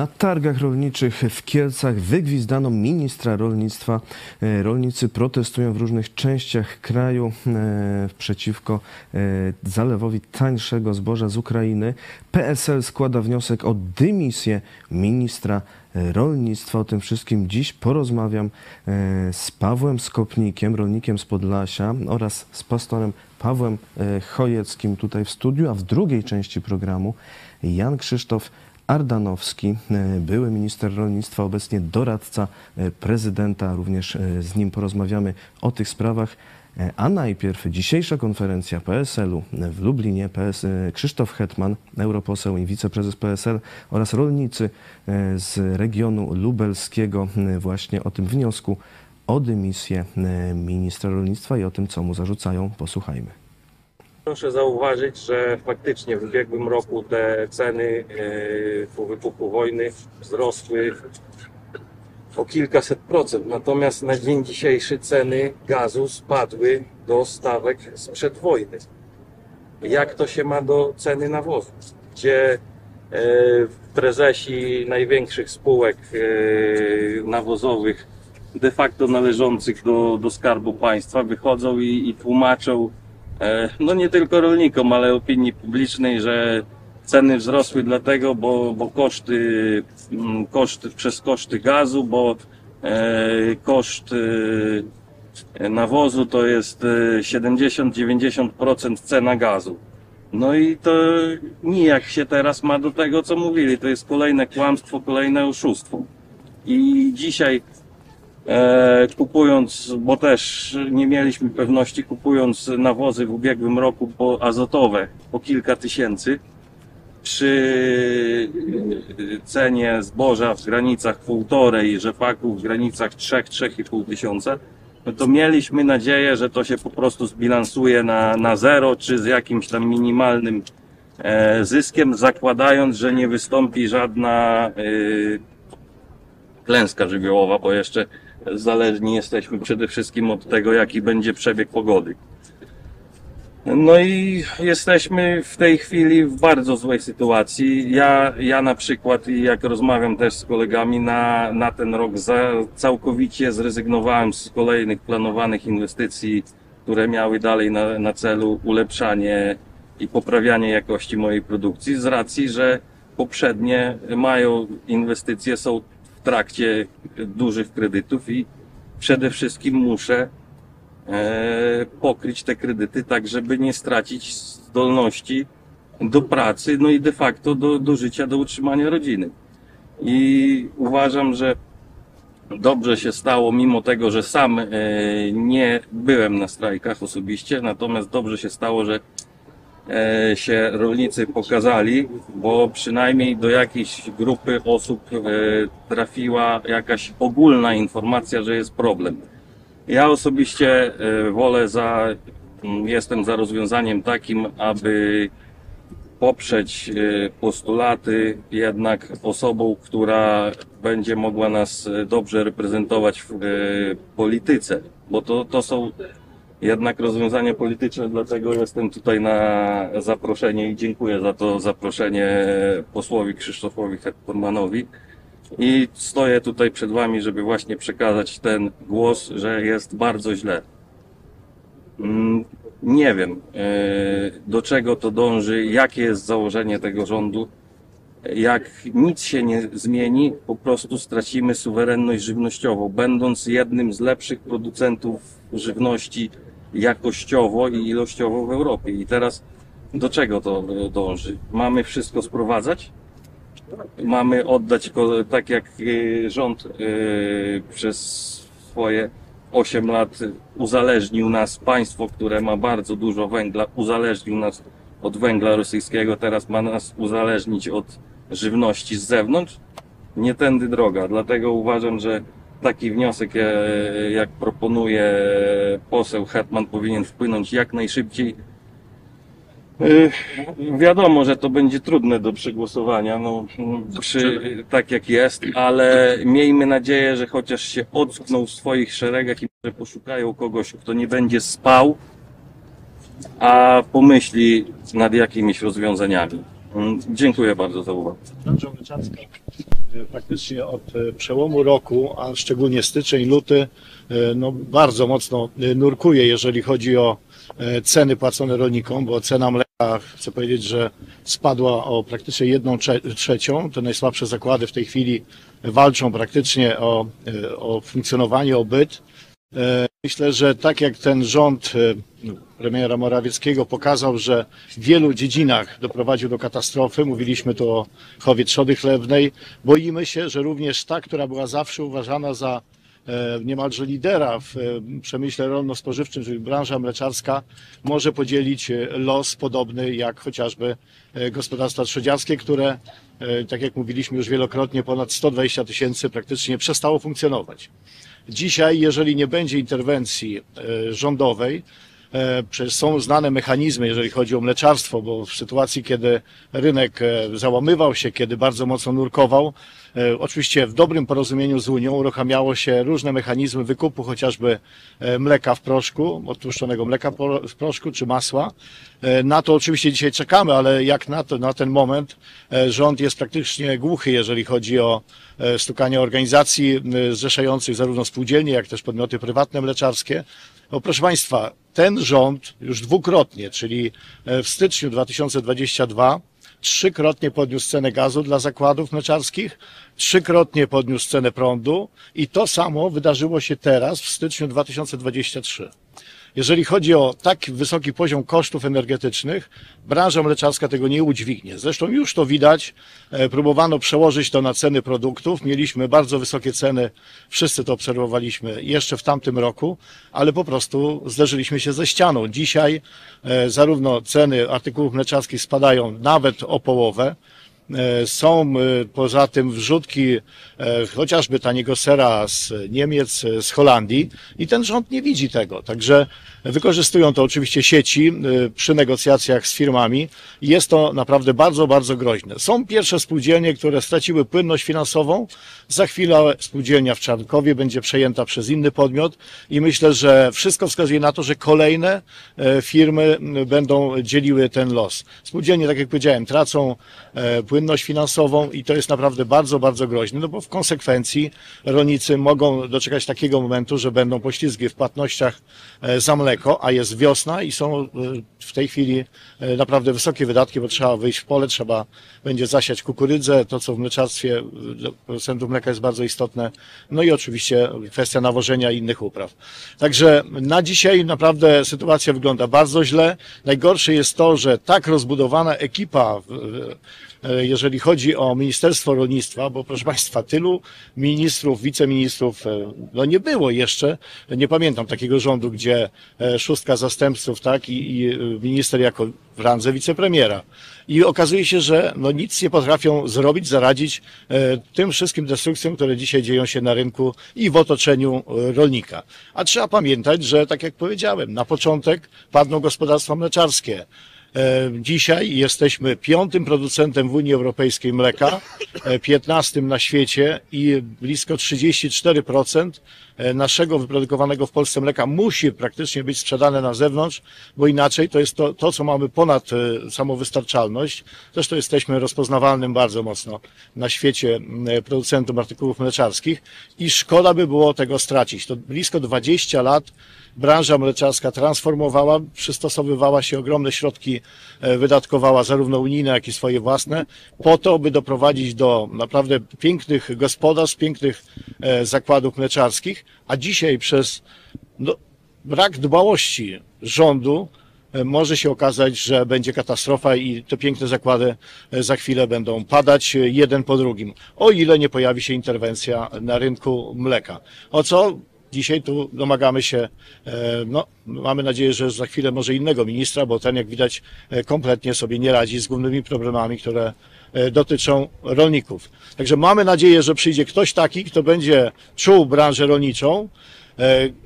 Na targach rolniczych w Kielcach wygwizdano ministra rolnictwa. E, Rolnicy protestują w różnych częściach kraju e, przeciwko e, zalewowi tańszego zboża z Ukrainy. PSL składa wniosek o dymisję ministra rolnictwa. O tym wszystkim dziś porozmawiam z Pawłem Skopnikiem, rolnikiem z Podlasia oraz z pastorem Pawłem Chojeckim tutaj w studiu, a w drugiej części programu Jan Krzysztof Ardanowski, e, były minister rolnictwa, obecnie doradca e, prezydenta. Również e, z nim porozmawiamy o tych sprawach. A najpierw dzisiejsza konferencja PSL-u w Lublinie. PS, Krzysztof Hetman, europoseł i wiceprezes PSL oraz rolnicy z regionu lubelskiego właśnie o tym wniosku o dymisję ministra rolnictwa i o tym, co mu zarzucają. Posłuchajmy. Proszę zauważyć, że faktycznie w ubiegłym roku te ceny e, po wybuchu wojny wzrosły o kilkaset procent. Natomiast na dzień dzisiejszy ceny gazu spadły do stawek sprzed wojny. Jak to się ma do ceny nawozu? Gdzie e, prezesi największych spółek e, nawozowych, de facto należących do, do Skarbu Państwa, wychodzą i, i tłumaczą no nie tylko rolnikom, ale opinii publicznej, że ceny wzrosły dlatego, bo, bo koszty, mm, koszty przez koszty gazu, bo e, koszt e, nawozu to jest e, 70-90% cena gazu. No i to nijak się teraz ma do tego, co mówili. To jest kolejne kłamstwo, kolejne oszustwo. I dzisiaj E, kupując, bo też nie mieliśmy pewności, kupując nawozy w ubiegłym roku po azotowe po kilka tysięcy, przy e, cenie zboża w granicach półtorej, rzepaku w granicach 3-3,5 tysiąca, no to mieliśmy nadzieję, że to się po prostu zbilansuje na, na zero, czy z jakimś tam minimalnym e, zyskiem, zakładając, że nie wystąpi żadna e, klęska żywiołowa, bo jeszcze zależni jesteśmy przede wszystkim od tego, jaki będzie przebieg pogody. No i jesteśmy w tej chwili w bardzo złej sytuacji. Ja, ja na przykład, jak rozmawiam też z kolegami, na, na ten rok za, całkowicie zrezygnowałem z kolejnych planowanych inwestycji, które miały dalej na, na celu ulepszanie i poprawianie jakości mojej produkcji, z racji, że poprzednie mają inwestycje, są w trakcie dużych kredytów i przede wszystkim muszę e, pokryć te kredyty tak, żeby nie stracić zdolności do pracy, no i de facto do, do życia, do utrzymania rodziny. I uważam, że dobrze się stało, mimo tego, że sam e, nie byłem na strajkach osobiście, natomiast dobrze się stało, że się rolnicy pokazali, bo przynajmniej do jakiejś grupy osób e, trafiła jakaś ogólna informacja, że jest problem. Ja osobiście e, wolę za, jestem za rozwiązaniem takim, aby poprzeć e, postulaty jednak osobą, która będzie mogła nas e, dobrze reprezentować w e, polityce, bo to, to są jednak rozwiązania polityczne, dlatego jestem tutaj na zaproszenie i dziękuję za to zaproszenie posłowi Krzysztofowi Hetmanowi. I stoję tutaj przed Wami, żeby właśnie przekazać ten głos, że jest bardzo źle. Mm, Nie wiem, e, do czego to dąży, jakie jest założenie tego rządu. Jak nic się nie zmieni, po prostu stracimy suwerenność żywnościową, będąc jednym z lepszych producentów żywności jakościowo i ilościowo w Europie. I teraz do czego to e, dąży? Mamy wszystko sprowadzać? Mamy oddać, tak jak e, rząd e, przez swoje 8 lat uzależnił nas, państwo, które ma bardzo dużo węgla, uzależnił nas od węgla rosyjskiego, teraz ma nas uzależnić od żywności z zewnątrz. Nie tędy droga, dlatego uważam, że taki wniosek, e, jak proponuje poseł Hetman, powinien wpłynąć jak najszybciej. E, Wiadomo, że to będzie trudne do przegłosowania, no, przy, tak jak jest, ale miejmy nadzieję, że chociaż się ockną w swoich szeregach i że poszukają kogoś, kto nie będzie spał, a pomyśli nad jakimiś rozwiązaniami. Mm, Dziękuję bardzo za uwagę. Branża mleczarska e, praktycznie od e, przełomu roku, a szczególnie styczeń, luty, e, no bardzo mocno nurkuje, jeżeli chodzi o ceny płacone rolnikom, bo cena mleka, chcę powiedzieć, że spadła o praktycznie jedną trze- trzecią. Te najsłabsze zakłady w tej chwili walczą praktycznie o, o funkcjonowanie, o byt. Myślę, że tak jak ten rząd e, premiera Morawieckiego pokazał, że w wielu dziedzinach doprowadził do katastrofy, mówiliśmy tu o chowie trzody chlewnej, boimy się, że również ta, która była zawsze uważana za e, niemalże lidera w e, przemyśle rolno-spożywczym, czyli branża mleczarska, może podzielić e, los podobny jak chociażby gospodarstwa trzodziarskie, które, tak jak mówiliśmy już wielokrotnie, ponad 120 tysięcy praktycznie przestało funkcjonować. Dzisiaj, jeżeli nie będzie interwencji rządowej, przecież są znane mechanizmy, jeżeli chodzi o mleczarstwo, bo w sytuacji, kiedy rynek e, załamywał się, kiedy bardzo mocno nurkował, e, oczywiście w dobrym porozumieniu z Unią uruchamiało się różne mechanizmy wykupu chociażby e, mleka w proszku, odtłuszczonego mleka w proszku czy masła. E, Na to oczywiście dzisiaj czekamy, ale jak na, to, na ten moment e, rząd jest praktycznie głuchy, jeżeli chodzi o e, stukanie organizacji zrzeszających zarówno spółdzielnie, jak też podmioty prywatne mleczarskie. No, proszę Państwa, ten rząd już dwukrotnie, czyli e, w styczniu 2022 trzykrotnie podniósł cenę gazu dla zakładów mleczarskich, trzykrotnie podniósł cenę prądu i to samo wydarzyło się teraz w styczniu 2023. Jeżeli chodzi o tak wysoki poziom kosztów energetycznych, branża mleczarska tego nie udźwignie. Zresztą już to widać, e, próbowano przełożyć to na ceny produktów. Mieliśmy bardzo wysokie ceny, wszyscy to obserwowaliśmy jeszcze w tamtym roku, ale po prostu zderzyliśmy się ze ścianą. Dzisiaj e, zarówno ceny artykułów mleczarskich spadają nawet o połowę, Są e, poza tym wrzutki e, chociażby taniego sera z Niemiec, e, z Holandii i ten rząd nie widzi tego. Także wykorzystują to oczywiście sieci e, przy negocjacjach z firmami i jest to naprawdę bardzo, bardzo groźne. Są pierwsze spółdzielnie, które straciły płynność finansową. Za chwilę spółdzielnia w Czarnkowie będzie przejęta przez inny podmiot i myślę, że wszystko wskazuje na to, że kolejne e, firmy m, będą dzieliły ten los. Spółdzielnie, tak jak powiedziałem, tracą płynność finansową i to jest naprawdę bardzo, bardzo groźne, no bo w konsekwencji rolnicy mogą doczekać takiego momentu, że będą poślizgi w płatnościach za a jest wiosna i są e, w tej chwili e, naprawdę wysokie wydatki, bo trzeba wyjść w pole, trzeba będzie zasiać kukurydzę, to co w mleczarstwie e, producentów mleka jest bardzo istotne, no i oczywiście kwestia nawożenia i innych upraw. Także na dzisiaj naprawdę sytuacja wygląda bardzo źle. Najgorsze jest to, że tak rozbudowana ekipa e, jeżeli chodzi o Ministerstwo Rolnictwa, bo proszę Państwa, tylu ministrów, wiceministrów, e, no nie było jeszcze, nie pamiętam takiego rządu, gdzie e, szóstka zastępców, tak, i, i e, minister jako w randze wicepremiera. I okazuje się, że no nic nie potrafią zrobić, zaradzić e, tym wszystkim destrukcjom, które dzisiaj dzieją się na rynku i w otoczeniu e, rolnika. A trzeba pamiętać, że tak jak powiedziałem, na początek padną gospodarstwa mleczarskie. E, Dzisiaj jesteśmy piątym producentem w Unii Europejskiej mleka, e, piętnastym na świecie i blisko 34% e, naszego wyprodukowanego w Polsce mleka musi praktycznie być sprzedane na zewnątrz, bo inaczej to jest to, to co mamy ponad samowystarczalność. Zresztą jesteśmy rozpoznawalnym bardzo mocno na świecie producentem artykułów mleczarskich i szkoda by było tego stracić. To blisko 20 lat branża mleczarska transformowała, przystosowywała się, ogromne środki e, wydatkowała, zarówno unijne, jak i swoje własne, po to, by doprowadzić do naprawdę pięknych gospodarstw, pięknych e, zakładów mleczarskich, a dzisiaj przez no, brak dbałości rządu e, może się okazać, że będzie katastrofa i te piękne zakłady za chwilę będą padać jeden po drugim, o ile nie pojawi się interwencja na rynku mleka. O co dzisiaj tu domagamy się, e, no, mamy nadzieję, że za chwilę może innego ministra, bo ten, jak widać, e, kompletnie sobie nie radzi z głównymi problemami, które e, dotyczą rolników. Także mamy nadzieję, że przyjdzie ktoś taki, kto będzie czuł branżę rolniczą,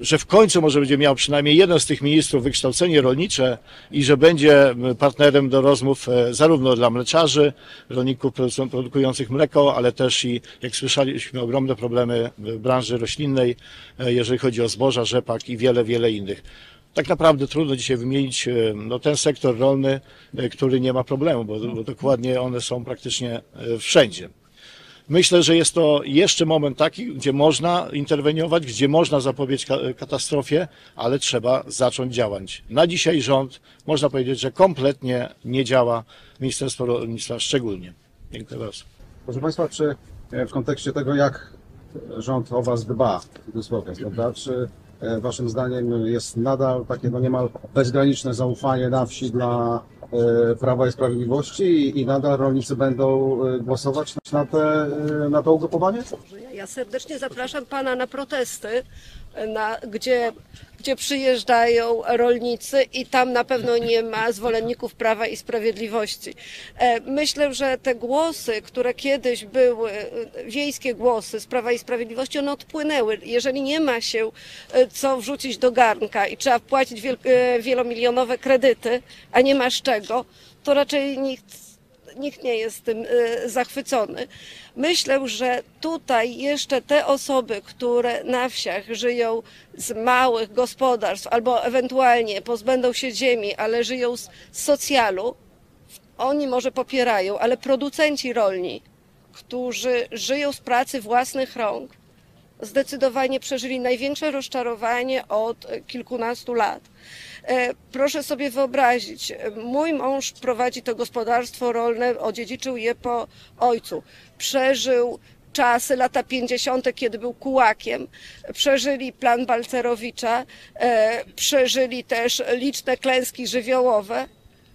że w końcu może będzie miał przynajmniej jeden z tych ministrów wykształcenie rolnicze i że będzie partnerem do rozmów e, zarówno dla mleczarzy, rolników produkujących mleko, ale też i, jak słyszeliśmy, ogromne problemy branży roślinnej, e, jeżeli chodzi o zboża, rzepak i wiele, wiele innych. tak naprawdę trudno dzisiaj wymienić e, no, ten sektor rolny, e, który nie ma problemu, bo, bo dokładnie one są praktycznie e, wszędzie. Myślę, że jest to jeszcze moment taki, gdzie można interweniować, gdzie można zapobiec ka- katastrofie, ale trzeba zacząć działać. Na dzisiaj rząd, można powiedzieć, że kompletnie nie działa, Ministerstwo Rolnictwa szczególnie. Dziękuję bardzo. Proszę Państwa, czy e, w kontekście tego, jak rząd o Was dba, w prawda, czy e, Waszym zdaniem jest nadal takie no niemal bezgraniczne zaufanie na wsi dla Prawa i Sprawiedliwości i, i nadal rolnicy będą e, głosować na, te, e, na to ugrupowanie? Ja serdecznie zapraszam Pana na protesty, na, gdzie, gdzie przyjeżdżają rolnicy i tam na pewno nie ma zwolenników Prawa i Sprawiedliwości. E, Myślę, że te głosy, które kiedyś były, e, wiejskie głosy z Prawa i Sprawiedliwości, one odpłynęły. Jeżeli nie ma się e, co wrzucić do garnka i trzeba płacić wiel, wielomilionowe kredyty, a nie masz czego, to raczej nikt nikt nie jest tym y, zachwycony. Myślę, że tutaj jeszcze te osoby, które na wsiach żyją z małych gospodarstw albo ewentualnie pozbędą się ziemi, ale żyją z socjalu, oni może popierają, ale producenci rolni, którzy żyją z pracy własnych rąk, zdecydowanie przeżyli największe rozczarowanie od kilkunastu lat. E, Proszę sobie wyobrazić, e, mój mąż prowadzi to gospodarstwo rolne, odziedziczył je po ojcu. Przeżył czasy, lata 50., kiedy był kułakiem. Przeżyli plan Balcerowicza, e, przeżyli też liczne klęski żywiołowe.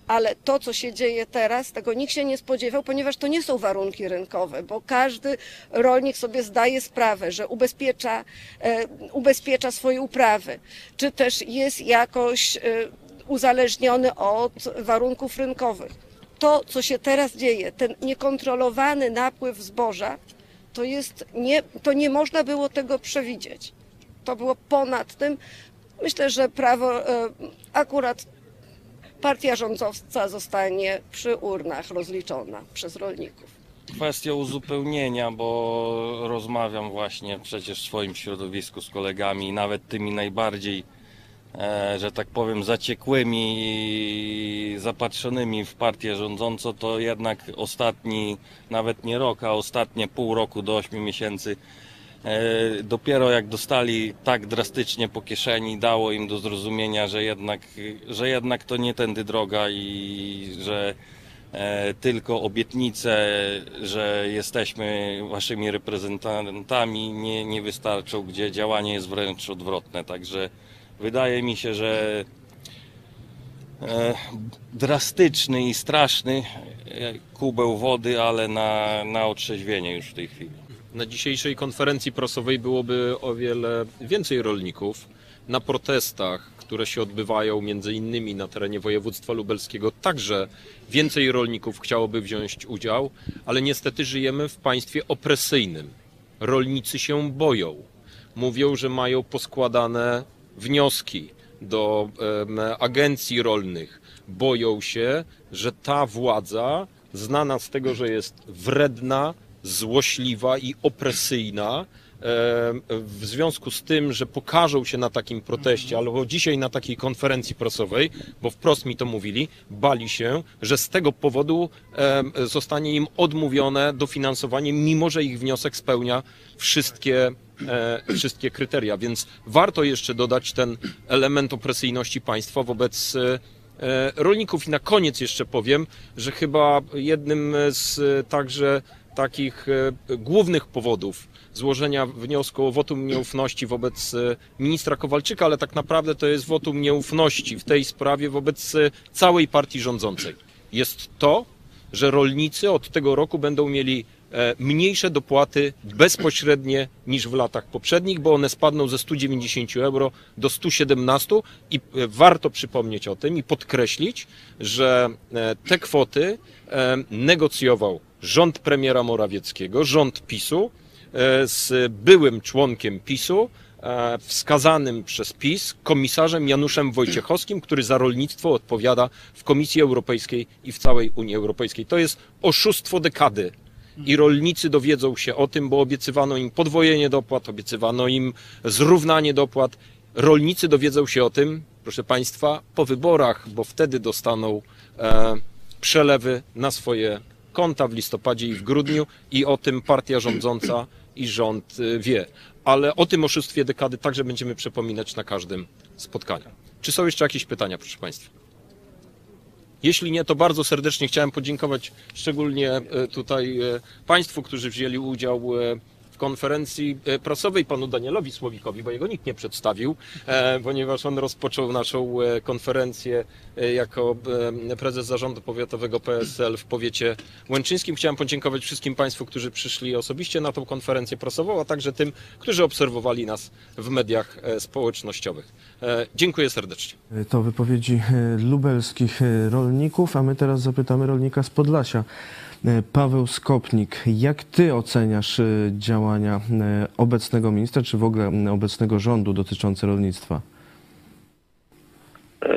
Ale to, co się dzieje teraz, tego nikt się nie spodziewał, ponieważ to nie są warunki rynkowe, bo każdy rolnik sobie zdaje sprawę, że ubezpiecza, e, ubezpiecza swoje uprawy, czy też jest jakoś e, uzależniony od warunków rynkowych. To, co się teraz dzieje, ten niekontrolowany napływ zboża, to jest nie, to nie można było tego przewidzieć. To było ponad tym. Myślę, że prawo e, akurat partia rządząca zostanie przy urnach rozliczona przez rolników. Kwestia uzupełnienia, bo rozmawiam właśnie przecież w swoim środowisku z kolegami, nawet tymi najbardziej, e, że tak powiem, zaciekłymi i zapatrzonymi w partię rządzącą, to jednak ostatni, nawet nie rok, a ostatnie pół roku do 8 miesięcy Dopiero jak dostali tak drastycznie po kieszeni, dało im do zrozumienia, że jednak, że jednak to nie tędy droga i że e, tylko obietnice, że jesteśmy waszymi reprezentantami nie, nie wystarczą, gdzie działanie jest wręcz odwrotne. Także wydaje mi się, że e, drastyczny i straszny e, kubeł wody, ale na, na otrzeźwienie już w tej chwili. Na dzisiejszej konferencji prasowej byłoby o wiele więcej rolników. Na protestach, które się odbywają między innymi na terenie województwa lubelskiego, także więcej rolników chciałoby wziąć udział, ale niestety żyjemy w państwie opresyjnym. Rolnicy się boją. Mówią, że mają poskładane wnioski do agencji rolnych. Boją się, że ta władza, znana z tego, że jest wredna, złośliwa i opresyjna, e, w związku z tym, że pokażą się na takim proteście, albo dzisiaj na takiej konferencji prasowej, bo wprost mi to mówili, bali się, że z tego powodu e, zostanie im odmówione dofinansowanie, mimo że ich wniosek spełnia wszystkie, e, wszystkie kryteria. Więc warto jeszcze dodać ten element opresyjności państwa wobec e, rolników. I na koniec jeszcze powiem, że chyba jednym z także takich e, głównych powodów złożenia wniosku o wotum nieufności wobec e, ministra Kowalczyka, ale tak naprawdę to jest wotum nieufności w tej sprawie wobec e, całej partii rządzącej. Jest to, że rolnicy od tego roku będą mieli mniejsze dopłaty bezpośrednie niż w latach poprzednich, bo one spadną ze 190 euro do 117 i e, warto przypomnieć o tym i podkreślić, że e, te kwoty e, negocjował rząd premiera Morawieckiego, rząd PiSu e, z byłym członkiem PiSu, e, wskazanym przez PiS komisarzem Januszem Wojciechowskim, który za rolnictwo odpowiada w Komisji Europejskiej i w całej Unii Europejskiej. To jest oszustwo dekady. I rolnicy dowiedzą się o tym, bo obiecywano im podwojenie dopłat, obiecywano im zrównanie dopłat. Rolnicy dowiedzą się o tym proszę Państwa, po wyborach, bo wtedy dostaną e, przelewy na swoje konta w listopadzie i w grudniu i o tym partia rządząca i rząd e, wie. Ale o tym oszustwie dekady także będziemy przypominać na każdym spotkaniu. Czy są jeszcze jakieś pytania, proszę Państwa? Jeśli nie, to bardzo serdecznie chciałem podziękować szczególnie e, tutaj e, Państwu, którzy wzięli udział e, konferencji e, prasowej, panu Danielowi Słowikowi, bo jego nikt nie przedstawił, e, ponieważ on rozpoczął naszą e, konferencję jako prezes zarządu powiatowego PSL w powiecie łęczyńskim. Chciałem podziękować wszystkim Państwu, którzy przyszli osobiście na tą konferencję prasową, a także tym, którzy obserwowali nas w mediach społecznościowych. Dziękuję serdecznie. To wypowiedzi lubelskich rolników, a my teraz zapytamy rolnika z Podlasia. E, Paweł Skopnik, jak ty oceniasz e, działania e, obecnego ministra, czy w ogóle obecnego rządu dotyczące rolnictwa?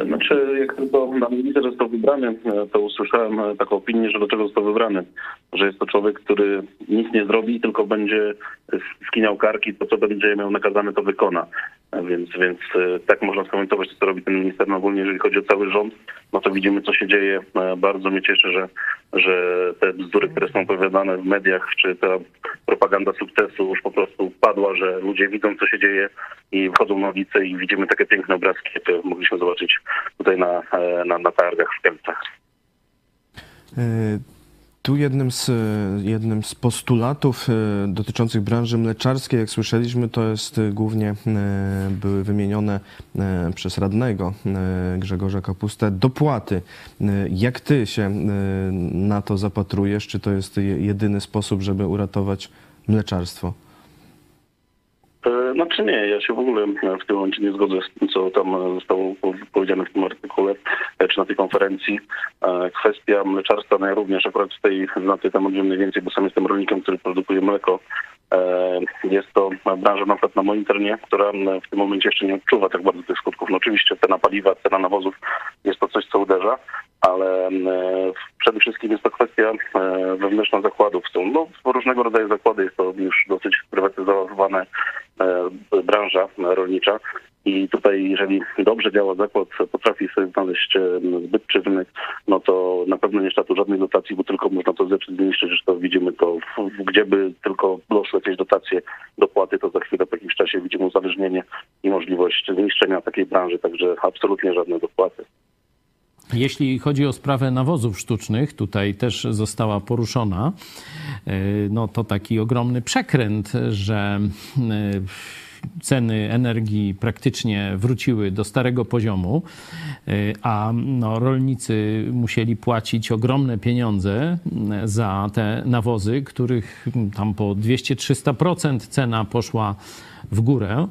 Znaczy, jak tylko na minister został wybrany, to usłyszałem taką opinię, że do czego został wybrany. Że jest to człowiek, który nic nie zrobi, tylko będzie skiniał karki, to co będzie miał nakazane, to wykona. Więc, więc e, tak można skomentować, co robi ten minister. No ogólnie, jeżeli chodzi o cały rząd, no to widzimy, co się dzieje. E, Bardzo mnie cieszy, że, że te bzdury, które są opowiadane w mediach, czy ta propaganda sukcesu już po prostu padła, że ludzie widzą, co się dzieje i wchodzą na ulicę i widzimy takie piękne obrazki, jakie mogliśmy zobaczyć tutaj na, e, na, na targach w Kielcach. Tu jednym z, e, jednym z postulatów e, dotyczących branży mleczarskiej, jak słyszeliśmy, to jest e, głównie, były wymienione przez radnego Grzegorza Kapustę dopłaty. Jak ty się na to zapatrujesz? Czy to jest je- jedyny sposób, żeby uratować mleczarstwo? E, Znaczy nie, ja się w ogóle w tym momencie nie zgodzę z tym, co tam e, zostało powiedziane w tym artykule, e, czy na tej konferencji. Kwestia mleczarstwa, no ja również akurat w tej, na tej temat wiem mniej więcej, bo sam jestem rolnikiem, który produkuje mleko. Jest to branża na przykład na moim terenie, która w tym momencie jeszcze nie odczuwa tak bardzo tych skutków. No oczywiście cena paliwa, cena nawozów jest to coś, co uderza, ale przede wszystkim jest to kwestia e, wewnętrzna zakładów. Są no, różnego rodzaju zakłady, jest to już dosyć sprywatyzowane e, branża rolnicza. I tutaj, jeżeli dobrze działa zakład, potrafi sobie znaleźć e, zbytczy rynek, no to na pewno nie trzeba tu żadnej dotacji, bo tylko można to zepsuć, zniszczyć. Zresztą widzimy to, w, w, gdzie by tylko doszły jakieś dotacje, dopłaty, to za chwilę po jakimś czasie widzimy uzależnienie i możliwość zniszczenia takiej branży, także absolutnie żadne dopłaty. Jeśli chodzi o sprawę nawozów sztucznych, tutaj też została poruszona, e, no to taki ogromny przekręt, że e, ceny energii praktycznie wróciły do starego poziomu, a no, rolnicy musieli płacić ogromne pieniądze za te nawozy, których tam po 200-300% cena poszła w górę.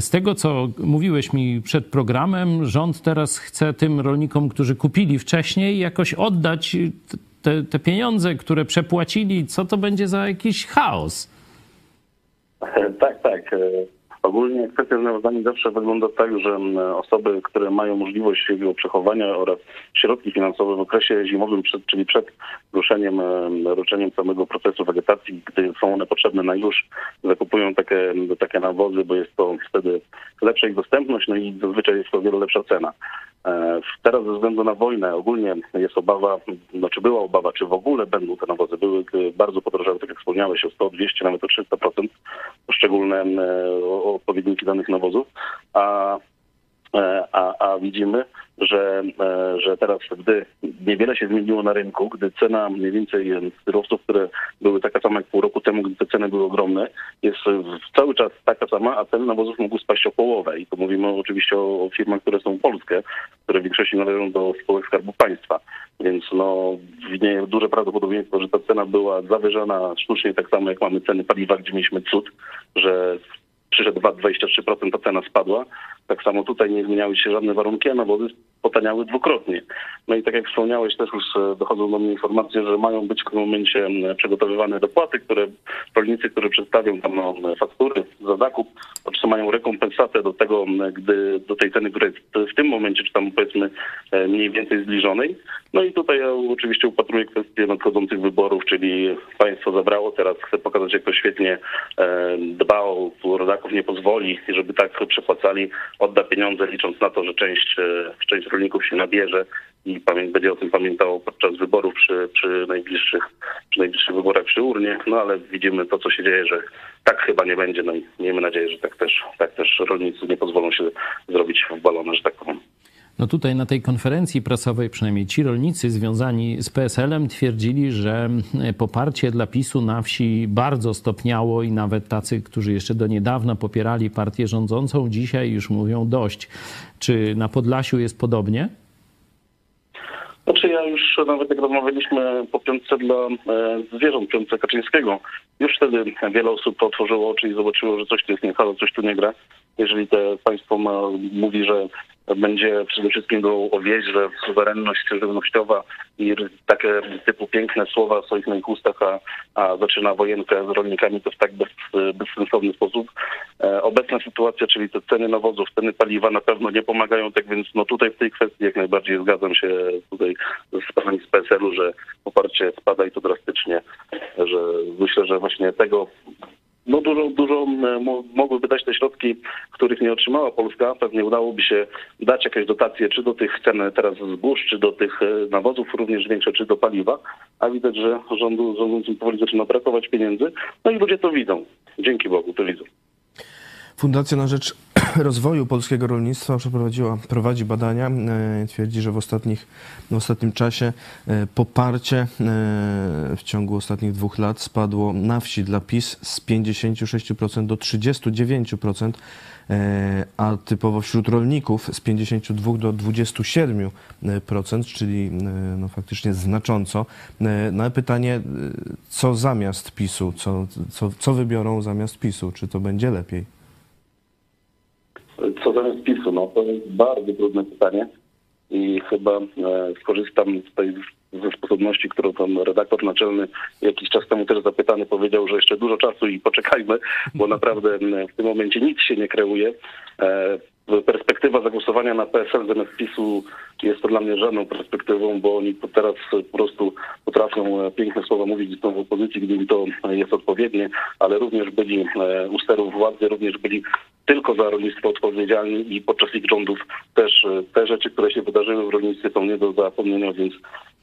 Z tego, co mówiłeś mi przed programem, rząd teraz chce tym rolnikom, którzy kupili wcześniej, jakoś oddać te, te pieniądze, które przepłacili. Co to będzie za jakiś chaos? Tak, tak. Ogólnie kwestia z nawozami zawsze wygląda tak, że m, osoby, które mają możliwość jego przechowania oraz środki finansowe w okresie zimowym, czyli przed ruszeniem, em, ruszeniem samego procesu wegetacji, gdy są one potrzebne na już, zakupują takie, takie nawozy, bo jest to wtedy lepsza ich dostępność, no i zazwyczaj jest to wiele lepsza cena. E, Teraz ze względu na wojnę ogólnie jest obawa, znaczy była obawa, czy w ogóle będą te nawozy. Były e, bardzo podrożały, tak jak wspomniałeś, o 100, 200, nawet o 300% poszczególne e, odpowiedniki danych nawozów, a, a, a widzimy, że, e, że teraz, gdy niewiele się zmieniło na rynku, gdy cena mniej więcej surowców, które były taka sama jak pół roku temu, gdy te ceny były ogromne, jest cały czas taka sama, a ceny nawozów mogły spaść o połowę. I to mówimy oczywiście o, o firmach, które są polskie, które w większości należą do spółek Skarbu Państwa. Więc no, widnieje duże prawdopodobieństwo, że ta cena była zawyżona sztucznie tak samo jak mamy ceny paliwa, gdzie mieliśmy cud, że przyszedł VAT 23%, ta cena spadła. Tak samo tutaj nie zmieniały się żadne warunki, a nawozy potaniały dwukrotnie. No i tak jak wspomniałeś, też już e, dochodzą do mnie informacje, że mają być w tym momencie przygotowywane dopłaty, które rolnicy, którzy przedstawią tam no, faktury za zakup, otrzymają rekompensatę do tego, gdy do tej ceny, która jest w tym momencie, czy tam powiedzmy e, mniej więcej zbliżonej. No i tutaj ja oczywiście upatruję kwestię nadchodzących wyborów, czyli państwo zabrało, teraz chcę pokazać, jak to świetnie e, dba o rodaków, nie pozwoli, żeby tak przepłacali, odda pieniądze, licząc na to, że część, e, część rolników się nabierze i będzie o tym pamiętało podczas wyborów przy, przy, najbliższych, przy najbliższych wyborach przy urnie. No ale widzimy to, co się dzieje, że tak chyba nie będzie. No i miejmy nadzieję, że tak też, tak też rolnicy nie pozwolą się zrobić w balonę, że tak powiem. No tutaj na tej konferencji prasowej przynajmniej ci rolnicy związani z PSL-em twierdzili, że poparcie dla PiSu na wsi bardzo stopniało i nawet tacy, którzy jeszcze do niedawna popierali partię rządzącą, dzisiaj już mówią dość. Czy na Podlasiu jest podobnie? Znaczy ja już nawet jak rozmawialiśmy po piątce dla e, zwierząt, piątce Kaczyńskiego, już wtedy wiele osób otworzyło oczy i zobaczyło, że coś tu jest nie halo, coś tu nie gra. Jeżeli te państwo ma, mówi, że będzie przede wszystkim było o wieś, że suwerenność żywnościowa i takie typu piękne słowa są ich na ich ustach, a, a zaczyna wojenkę z rolnikami to w tak bez, bezsensowny sposób. E, obecna sytuacja, czyli te ceny nawozów, ceny paliwa na pewno nie pomagają, tak więc no tutaj w tej kwestii jak najbardziej zgadzam się tutaj z panami z PSL-u, że poparcie spada i to drastycznie, że myślę, że właśnie tego no dużo, dużo mo- mogłyby dać te środki, których nie otrzymała Polska. Pewnie udałoby się dać jakieś dotacje, czy do tych cen teraz zbóż, czy do tych e, nawozów również większe, czy do paliwa. A widać, że rządu, rządzącym powoli zaczyna brakować pieniędzy. No i ludzie to widzą. Dzięki Bogu to widzą. Fundacja na rzecz rozwoju polskiego rolnictwa przeprowadziła, prowadzi badania. E, Twierdzi, że w, ostatnich, w ostatnim czasie e, poparcie e, w ciągu ostatnich dwóch lat spadło na wsi dla PiS z 56% do 39%, e, a typowo wśród rolników z 52 do 27%, czyli no, faktycznie znacząco. No pytanie, co zamiast PiSu? Co, co, co wybiorą zamiast PiSu? Czy to będzie lepiej? Co zamiast PiSu? No to jest bardzo trudne pytanie i chyba e, skorzystam z tej ze sposobności, którą pan redaktor naczelny jakiś czas temu też zapytany powiedział, że jeszcze dużo czasu i poczekajmy, bo naprawdę w tym momencie nic się nie kreuje. E, perspektywa zagłosowania na PSL zamiast PiSu jest to dla mnie żadną perspektywą, bo oni teraz po prostu potrafią e, piękne słowa mówić z tą w opozycji, gdy im to jest odpowiednie, ale również byli e, u sterów władzy, również byli tylko za rolnictwo odpowiedzialni i podczas ich rządów też e, te rzeczy, które się wydarzyły w rolnictwie są nie do zapomnienia, więc,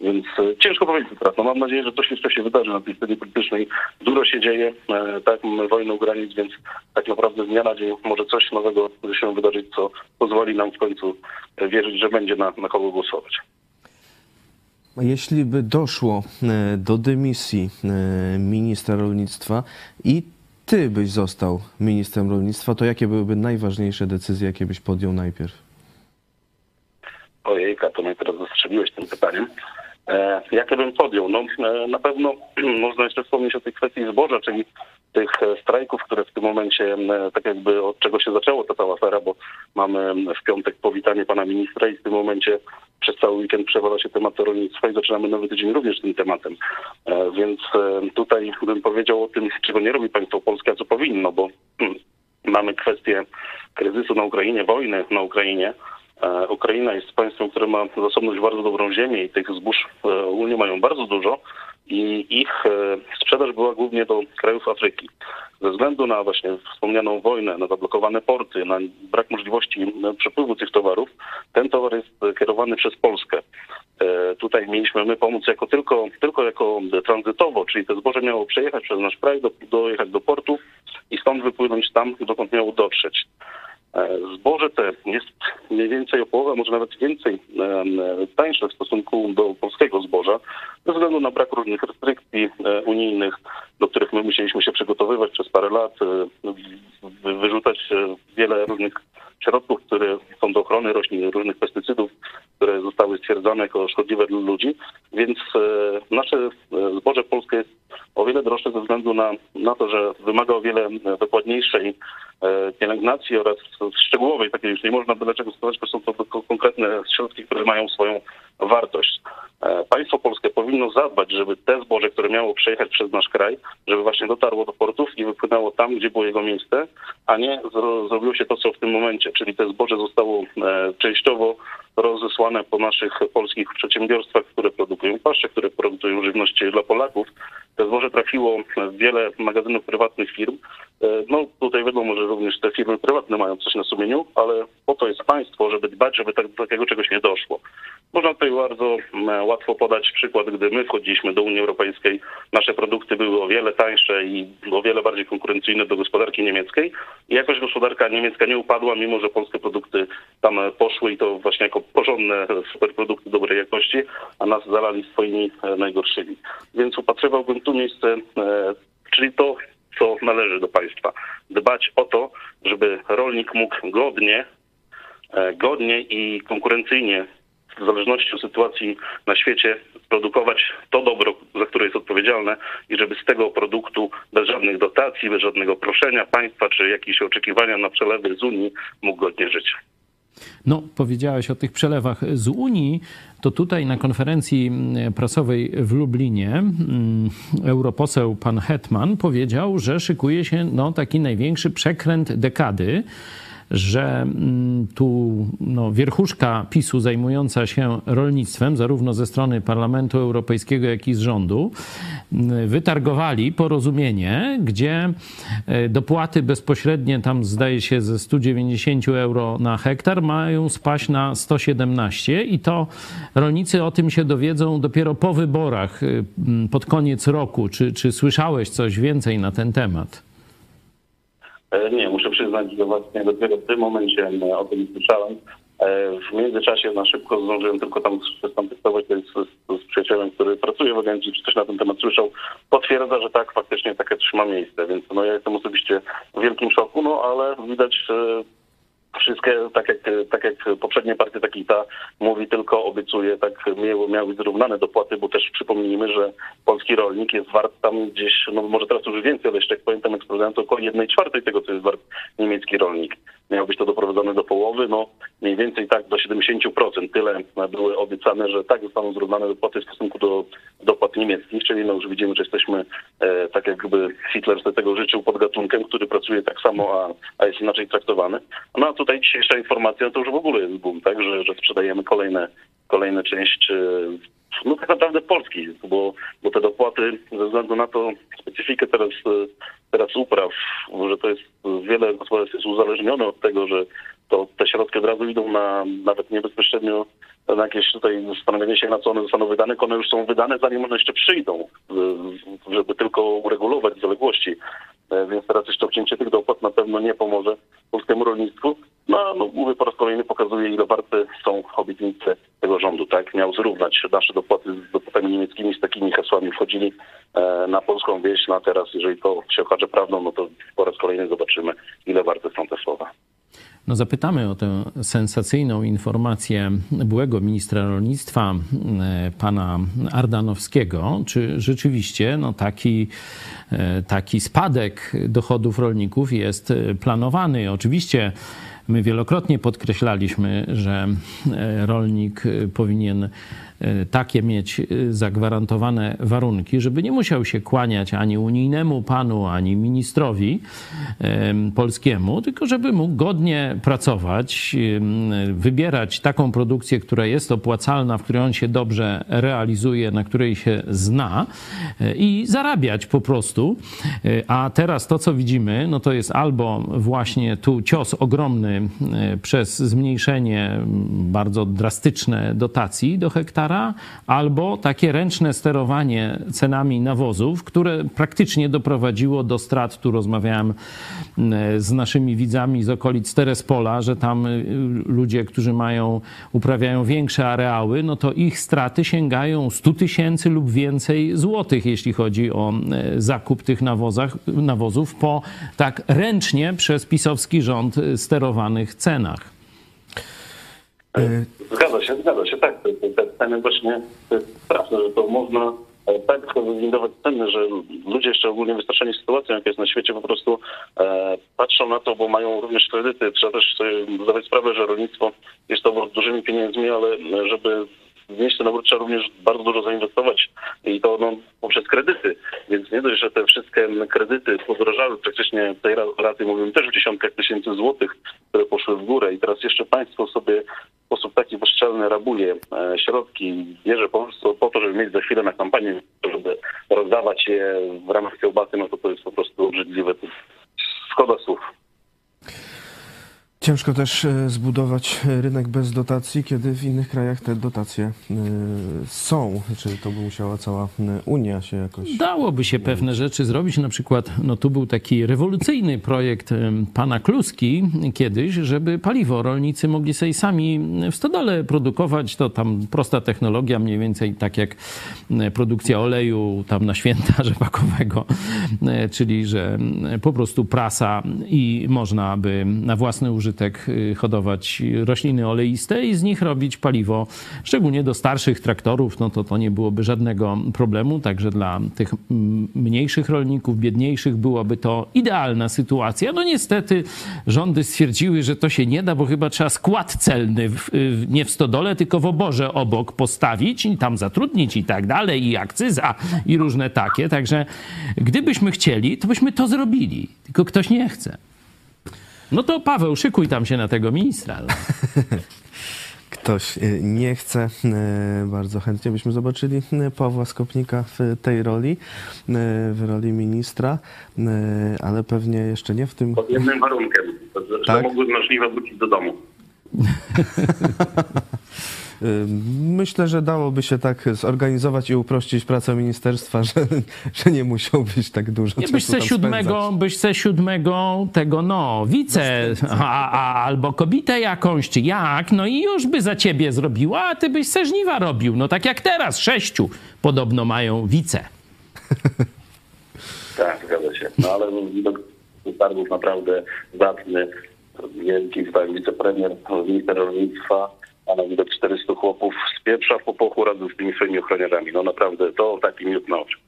więc e, ciężko powiedzieć teraz. No mam nadzieję, że coś jeszcze się wydarzy na tej scenie politycznej. Dużo się dzieje, e, tak, mamy wojnę u granic, więc tak naprawdę z dnia na dzień może coś nowego się wydarzyć, co pozwoli nam w końcu e, wierzyć, że będzie na, na kogo głosować. Jeśli by doszło e, do dymisji e, ministra rolnictwa i ty byś został ministrem rolnictwa, to jakie byłyby najważniejsze decyzje, jakie byś podjął najpierw? Ojejka, to mnie teraz zastrzeliłeś tym pytaniem. E, jakie bym podjął? No, e, na pewno można jeszcze wspomnieć o tej kwestii zboża, czyli tych e, strajków, które w tym momencie, e, tak jakby od czego się zaczęło ta cała afera, bo mamy w piątek powitanie pana ministra i w tym momencie przez cały weekend przewala się temat rolnictwa i zaczynamy nowy tydzień również tym tematem. E, więc tutaj bym powiedział o tym, czego nie robi państwo polskie, a co powinno, bo mamy kwestię kryzysu na Ukrainie, wojny na Ukrainie. Ukraina jest państwem, które ma zasobność bardzo dobrą ziemię i tych zbóż ogólnie mają bardzo dużo i ich e, sprzedaż była głównie do krajów Afryki. Ze względu na właśnie wspomnianą wojnę, na zablokowane porty, na brak możliwości przepływu tych towarów, ten towar jest kierowany przez Polskę. E, Tutaj mieliśmy my pomóc jako tylko, tylko jako tranzytowo, czyli to zboże miało przejechać przez nasz kraj, do, dojechać do portu i stąd wypłynąć tam, dokąd miało dotrzeć. E, Zboże te jest mniej więcej o połowę, może nawet więcej em, e, tańsze w stosunku do polskiego zboża, ze względu na brak różnych restrykcji e, unijnych, do których my musieliśmy się przygotowywać przez parę lat, e, wy- wyrzucać e, wiele różnych środków, które są do ochrony roślin, różnych pestycydów, które zostały stwierdzone jako szkodliwe dla ludzi, więc e, nasze e, zboże polskie jest o wiele droższe ze względu na, na to, że wymaga o wiele e, dokładniejszej pielęgnacji oraz szczegółowej, takiej już nie można byle czego stosować, bo są to konkretne środki, które mają swoją wartość. Państwo polskie powinno zadbać, żeby te zboże, które miało przejechać przez nasz kraj, żeby właśnie dotarło do portów i wypłynęło tam, gdzie było jego miejsce, a nie zro, zrobiło się to, co w tym momencie, czyli te zboże zostało e, częściowo rozesłane po naszych polskich przedsiębiorstwach, które produkują pasze, które produkują żywność dla Polaków. Te zboże trafiło w wiele magazynów prywatnych firm. E, No tutaj wiadomo, że również te firmy prywatne mają coś na sumieniu, ale po to jest państwo, żeby dbać, żeby tak, takiego czegoś nie doszło. Można tutaj bardzo łatwo podać przykład, gdy my wchodziliśmy do Unii Europejskiej, nasze produkty były o wiele tańsze i o wiele bardziej konkurencyjne do gospodarki niemieckiej i jakoś gospodarka niemiecka nie upadła, mimo że polskie produkty tam poszły i to właśnie jako porządne superprodukty dobrej jakości, a nas zalali swoimi e, najgorszymi. Więc upatrywałbym tu miejsce, e, czyli to, co należy do państwa. Dbać o to, żeby rolnik mógł godnie, e, godnie i konkurencyjnie w zależności od sytuacji na świecie produkować to dobro, za które jest odpowiedzialne i żeby z tego produktu bez żadnych dotacji, bez żadnego proszenia państwa czy jakichś oczekiwania na przelewy z Unii mógł godnie żyć. No, powiedziałeś o tych przelewach z Unii, to tutaj na konferencji mm, prasowej w Lublinie mm, europoseł pan Hetman powiedział, że szykuje się no, taki największy przekręt dekady, że mm, tu no, wierchuszka PiSu zajmująca się rolnictwem, zarówno ze strony Parlamentu Europejskiego, jak i z rządu, mm, wytargowali porozumienie, gdzie e, dopłaty bezpośrednie, tam zdaje się ze 190 euro na hektar, mają spaść na 117 i to rolnicy o tym się dowiedzą dopiero po wyborach, y, mm, pod koniec roku. Czy, czy słyszałeś coś więcej na ten temat? E, Nie, muszę przyznać, że właśnie dopiero w tym momencie o tym słyszałem. E, W międzyczasie na szybko zdążyłem tylko tam skontaktować się z, z przyjacielem, który pracuje w agencji, czy coś na ten temat słyszał. Potwierdza, że tak, faktycznie takie coś ma miejsce, więc no ja jestem osobiście w wielkim szoku, no ale widać wszystkie, tak jak, tak jak poprzednie partie, tak i ta mówi tylko, obiecuje, tak miały, miały zrównane dopłaty, bo też przypomnijmy, że polski rolnik jest wart tam gdzieś, no może teraz już więcej, ale jeszcze jak pamiętam eksplodując, to około jednej czwartej tego, co jest wart niemiecki rolnik. Miało być to doprowadzone do połowy, no mniej więcej tak do 70%. Tyle były obiecane, że tak zostaną zrównane dopłaty w stosunku do dopłat niemieckich, czyli no już widzimy, że jesteśmy e, tak jakby Hitler sobie tego życzył pod gatunkiem, który pracuje tak samo, a, a jest inaczej traktowany. No a tutaj dzisiejsza informacja to już w ogóle jest boom, tak, że, że sprzedajemy kolejne, kolejne część e, no tak naprawdę Polski, bo, bo te dopłaty ze względu na to specyfikę teraz, e, teraz upraw, że to jest wiele gospodarstw jest uzależnione od tego, że to te środki od razu idą na nawet nie bezpośrednio na jakieś tutaj zastanowienie się, na co one zostaną wydane, one już są wydane, zanim one jeszcze przyjdą, żeby tylko uregulować zaległości. E, Więc teraz jeszcze obcięcie tych dopłat na pewno nie pomoże polskiemu rolnictwu. No, no mówię po raz kolejny, pokazuje ile warte są obietnice tego rządu, tak? Miał zrównać nasze dopłaty z dopłatami niemieckimi, z takimi hasłami wchodzili na polską wieś, no a teraz, jeżeli to się okaże prawdą, no to po raz kolejny zobaczymy, ile warte są te słowa. No zapytamy o tę sensacyjną informację byłego ministra rolnictwa, e, pana Ardanowskiego, czy rzeczywiście no, taki, e, taki spadek dochodów rolników jest e, planowany. Oczywiście my wielokrotnie podkreślaliśmy, że e, rolnik e, powinien e, takie mieć e, zagwarantowane warunki, żeby nie musiał się kłaniać ani unijnemu panu, ani ministrowi em, polskiemu, tylko żeby mógł godnie pracować, wybierać taką produkcję, która jest opłacalna, w której on się dobrze realizuje, na której się zna e, i zarabiać po prostu. E, A teraz to, co widzimy, no to jest albo właśnie tu cios ogromny e, przez zmniejszenie bardzo drastyczne dotacji do hektara, albo takie ręczne sterowanie cenami nawozów, które praktycznie doprowadziło do strat. Tu rozmawiałem m, z naszymi widzami z okolic Terespola, że tam y, ludzie, którzy mają, uprawiają większe areały, no to ich straty sięgają 100 tysięcy lub więcej złotych, jeśli chodzi o e, zakup tych nawozach, nawozów po tak ręcznie przez pisowski rząd sterowanych cenach. E, Zgadza się, zgadza się, tak. Te, te, te ceny właśnie, straszne, że to można e, tak wywindować ceny, że ludzie jeszcze ogólnie wystraszeni sytuacją, jaka jest na świecie, po prostu e, patrzą na to, bo mają również kredyty. Trzeba też sobie zdawać sprawę, że rolnictwo jest to dużymi pieniędzmi, ale żeby w mieście Nowór trzeba również bardzo dużo zainwestować i to no, poprzez kredyty. Więc nie dość, że te wszystkie kredyty podrożały praktycznie tej ra- raty, mówimy też w dziesiątkach tysięcy złotych, które poszły w górę i teraz jeszcze państwo sobie sposób taki bezczelny rabuje e, środki, bierze po prostu po to, żeby mieć za chwilę na kampanię, żeby rozdawać je w ramach kiełbasy, no to to jest po prostu obrzydliwe. Szkoda słów. Ciężko też e, zbudować e, rynek bez dotacji, kiedy w innych krajach te dotacje e, są. Czy to by musiała cała Unia się jakoś... Dałoby się pewne rzeczy zrobić. Na przykład, no tu był taki rewolucyjny projekt pana Kluski kiedyś, żeby paliwo rolnicy mogli sobie sami w stodole produkować. To tam prosta technologia, mniej więcej tak jak produkcja oleju tam na święta rzepakowego, czyli że po prostu prasa i można by na własny użytek y, hodować rośliny oleiste i z nich robić paliwo, szczególnie do starszych traktorów, no to to nie byłoby żadnego problemu, także dla tych mm, mniejszych rolników, biedniejszych byłaby to idealna sytuacja. No niestety rządy stwierdziły, że to się nie da, bo chyba trzeba skład celny w, w, nie w stodole, tylko w oborze obok postawić i tam zatrudnić i tak dalej, i akcyza i różne takie. Także gdybyśmy chcieli, to byśmy to zrobili, tylko ktoś nie chce. No to Paweł, szykuj tam się na tego ministra. No. Ktoś e, nie chce. E, Bardzo chętnie byśmy zobaczyli e, Pawła Skopnika w tej roli, w roli ministra, ale pewnie jeszcze nie w tym Pod jednym warunkiem, że Tak? mogły możliwe wrócić do domu. Myślę, że dałoby się tak zorganizować i uprościć pracę ministerstwa, że, że nie musiał być tak dużo Nie, czasu byś se tam siódmego, spędzać. byś se siódmego tego, no, wice, a, a, albo kobietę jakąś, czy jak, no i już by za ciebie zrobiła, a ty byś se żniwa robił. No tak jak teraz, sześciu podobno mają wice. Tak, zgadza się. No ale widok targów naprawdę zacny, wielki, tak, wicepremier, minister rolnictwa, a na widok 400 chłopów z pieprza po pochu razem z tymi swoimi ochroniarzami. No naprawdę, to taki miód na oczy.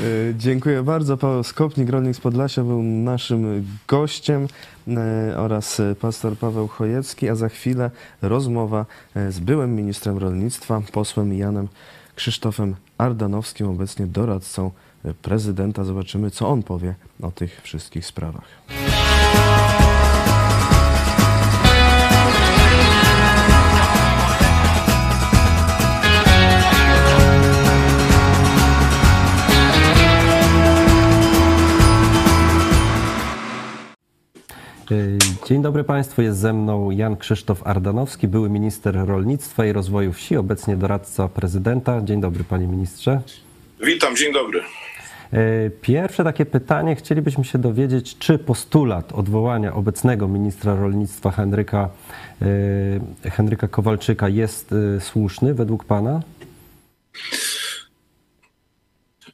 Y, Dziękuję bardzo. Paweł Skopnik, rolnik z Podlasia, był naszym gościem y, oraz y, pastor Paweł Chojecki, a za chwilę rozmowa z byłym ministrem rolnictwa, posłem Janem Krzysztofem Ardanowskim, obecnie doradcą prezydenta. Zobaczymy, co on powie o tych wszystkich sprawach. Dzień dobry Państwu, jest ze mną Jan Krzysztof Ardanowski, były minister rolnictwa i rozwoju wsi, obecnie doradca prezydenta. Dzień dobry Panie Ministrze. Witam, dzień dobry. Y, Pierwsze takie pytanie, chcielibyśmy się dowiedzieć, czy postulat odwołania obecnego ministra rolnictwa Henryka, y, Henryka Kowalczyka jest słuszny według Pana?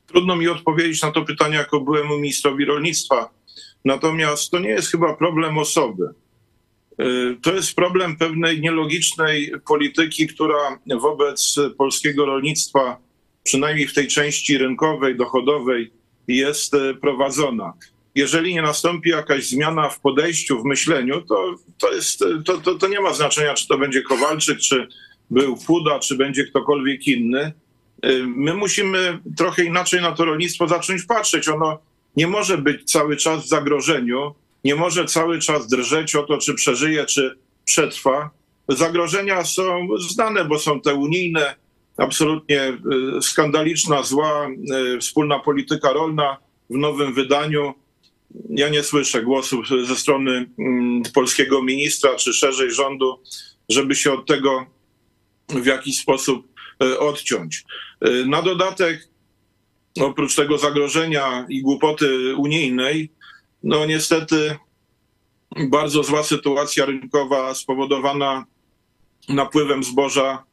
Trudno mi odpowiedzieć na to pytanie jako byłemu ministrowi rolnictwa. Natomiast to nie jest chyba problem osoby. Y, To jest problem pewnej nielogicznej polityki, która wobec polskiego rolnictwa, przynajmniej w tej części rynkowej, dochodowej, jest y, prowadzona. Jeżeli nie nastąpi jakaś zmiana w podejściu, w myśleniu, to, to, jest, y, to, to, to nie ma znaczenia, czy to będzie Kowalczyk, czy był Puda, czy będzie ktokolwiek inny. My musimy trochę inaczej na to rolnictwo zacząć patrzeć. Ono nie może być cały czas w zagrożeniu, nie może cały czas drżeć o to, czy przeżyje, czy przetrwa. Zagrożenia są znane, bo są te unijne, absolutnie y, skandaliczna, zła y, wspólna polityka rolna w nowym wydaniu. Ja nie słyszę głosów ze strony mm, polskiego ministra, czy szerzej rządu, żeby się od tego w jakiś sposób y, odciąć. Na dodatek, oprócz tego zagrożenia i głupoty unijnej, no niestety bardzo zła sytuacja rynkowa spowodowana napływem zboża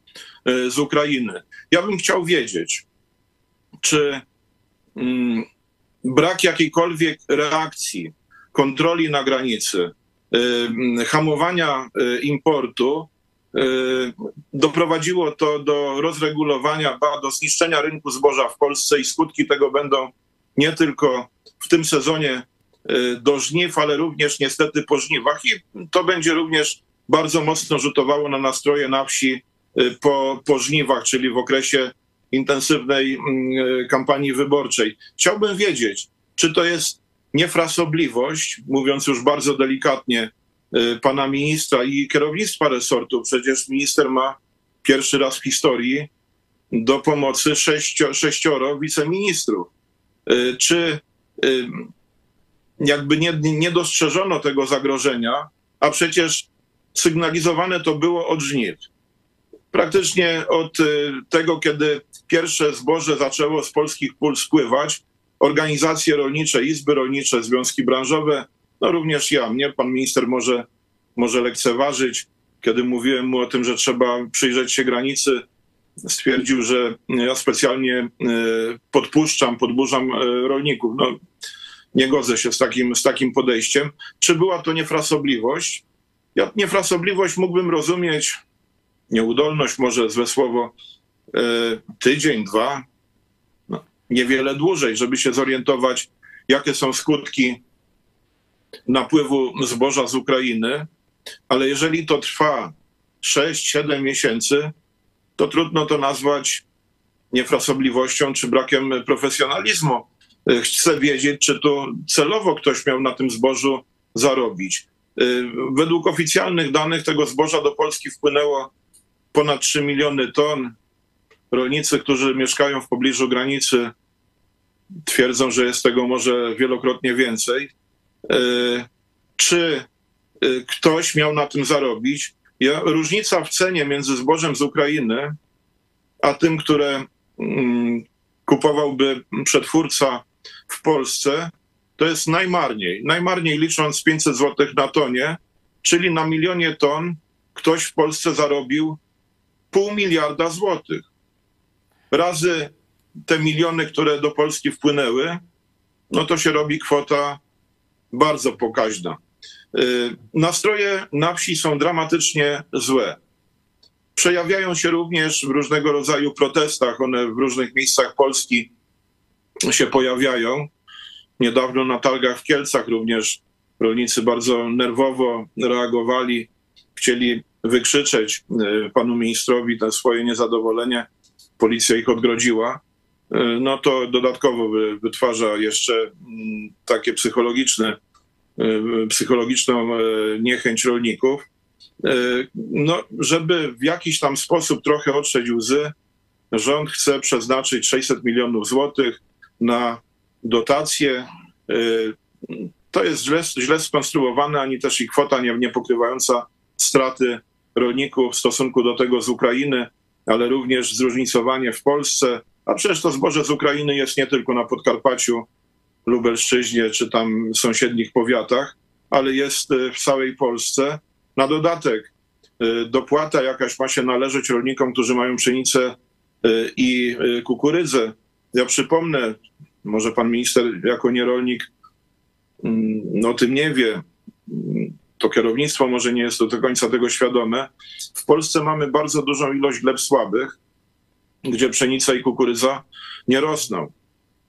y, z Ukrainy. Ja bym chciał wiedzieć, czy mm, brak jakiejkolwiek reakcji, kontroli na granicy, mm, hamowania y, importu doprowadziło to do rozregulowania, do zniszczenia rynku zboża w Polsce i skutki tego będą nie tylko w tym sezonie y, do żniw, ale również niestety po żniwach i to będzie również bardzo mocno rzutowało na nastroje na wsi y, po, po żniwach, czyli w okresie intensywnej mm, kampanii wyborczej. Chciałbym wiedzieć, czy to jest niefrasobliwość, mówiąc już bardzo delikatnie, y, pana ministra i kierownictwa resortu. Przecież minister ma pierwszy raz w historii do pomocy sześcio, sześcioro wiceministrów. Y, czy jakby nie, nie dostrzeżono tego zagrożenia, a przecież sygnalizowane to było od żniw. Praktycznie od y, tego, kiedy pierwsze zboże zaczęło z polskich pól spływać, organizacje rolnicze, izby rolnicze, związki branżowe, no również ja, mnie pan minister może, może lekceważyć. Kiedy mówiłem mu o tym, że trzeba przyjrzeć się granicy, stwierdził, że ja specjalnie y, podpuszczam, podburzam y, rolników. No, nie godzę się z takim, z takim podejściem. Czy była to niefrasobliwość? Ja niefrasobliwość mógłbym rozumieć, nieudolność może złe słowo, e, tydzień, dwa, no, niewiele dłużej, żeby się zorientować, jakie są skutki napływu zboża z Ukrainy, ale jeżeli to trwa 6-7 miesięcy, to trudno to nazwać niefrasobliwością czy brakiem profesjonalizmu. E, chcę wiedzieć, czy to celowo ktoś miał na tym zbożu zarobić. E, według oficjalnych danych tego zboża do Polski wpłynęło ponad 3 miliony ton. Rolnicy, którzy mieszkają w pobliżu granicy, twierdzą, że jest tego może wielokrotnie więcej. E, czy ktoś miał na tym zarobić? Ja, różnica w cenie między zbożem z Ukrainy, a tym, które mm, kupowałby przetwórca w Polsce to jest najmarniej. Najmarniej licząc 500 zł na tonie, czyli na milionie ton ktoś w Polsce zarobił pół miliarda złotych. Razy te miliony, które do Polski wpłynęły, no to się robi kwota bardzo pokaźna. Y, nastroje na wsi są dramatycznie złe. Przejawiają się również w różnego rodzaju protestach. One w różnych miejscach Polski się pojawiają. Niedawno na targach w Kielcach również rolnicy bardzo nerwowo reagowali, chcieli wykrzyczeć e, panu ministrowi swoje niezadowolenie. Policja ich odgrodziła. E, no to dodatkowo wytwarza jeszcze mm, takie psychologiczne, e, psychologiczną niechęć rolników. No, żeby w jakiś tam sposób trochę otrzeć łzy, rząd chce przeznaczyć 600 milionów złotych na dotacje. Y, to jest źle, źle skonstruowane, ani też i kwota nie, nie pokrywająca straty rolników w stosunku do tego z Ukrainy, ale również zróżnicowanie w Polsce. A przecież to zboże z Ukrainy jest nie tylko na Podkarpaciu, Lubelszczyźnie czy tam sąsiednich powiatach, ale jest y, w całej Polsce. Na dodatek y, dopłata jakaś ma się należeć rolnikom, którzy mają pszenicę i kukurydzę. Ja przypomnę, może pan minister jako nierolnik mm, no, o tym nie wie, to kierownictwo może nie jest do końca tego świadome. W Polsce mamy bardzo dużą ilość gleb słabych, gdzie pszenica i kukurydza nie rosną.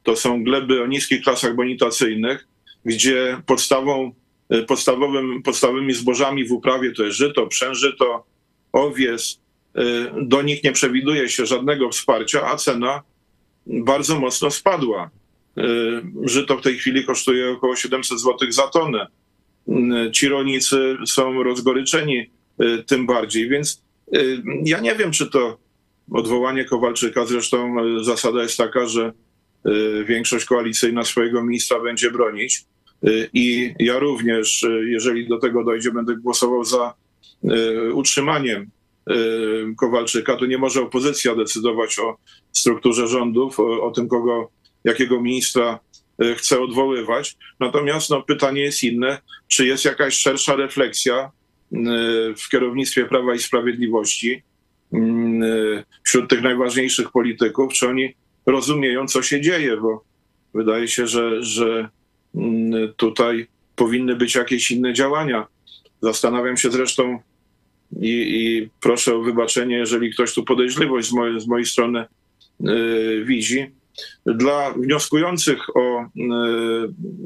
To są gleby o niskich klasach bonitacyjnych, gdzie podstawą, e, podstawowym, podstawowymi zbożami w uprawie to jest żyto, przężyto, owies. E, do nich nie przewiduje się żadnego wsparcia, a cena bardzo mocno spadła. E, żyto w tej chwili kosztuje około 700 zł za tonę. E, ci rolnicy są rozgoryczeni tym bardziej, więc ja nie wiem, czy to odwołanie Kowalczyka, zresztą zasada jest taka, że większość koalicyjna swojego ministra będzie bronić. I ja również, jeżeli do tego dojdzie, będę głosował za utrzymaniem Kowalczyka. To nie może opozycja decydować o strukturze rządów, o, o tym, kogo jakiego ministra e, chce odwoływać. Natomiast no, pytanie jest inne, czy jest jakaś szersza refleksja e, w kierownictwie Prawa i Sprawiedliwości e, wśród tych najważniejszych polityków, czy oni rozumieją, co się dzieje, bo wydaje się, że, że mm, tutaj powinny być jakieś inne działania. Zastanawiam się zresztą i, i proszę o wybaczenie, jeżeli ktoś tu podejrzliwość z mojej, z mojej strony yy, widzi, dla wnioskujących o e,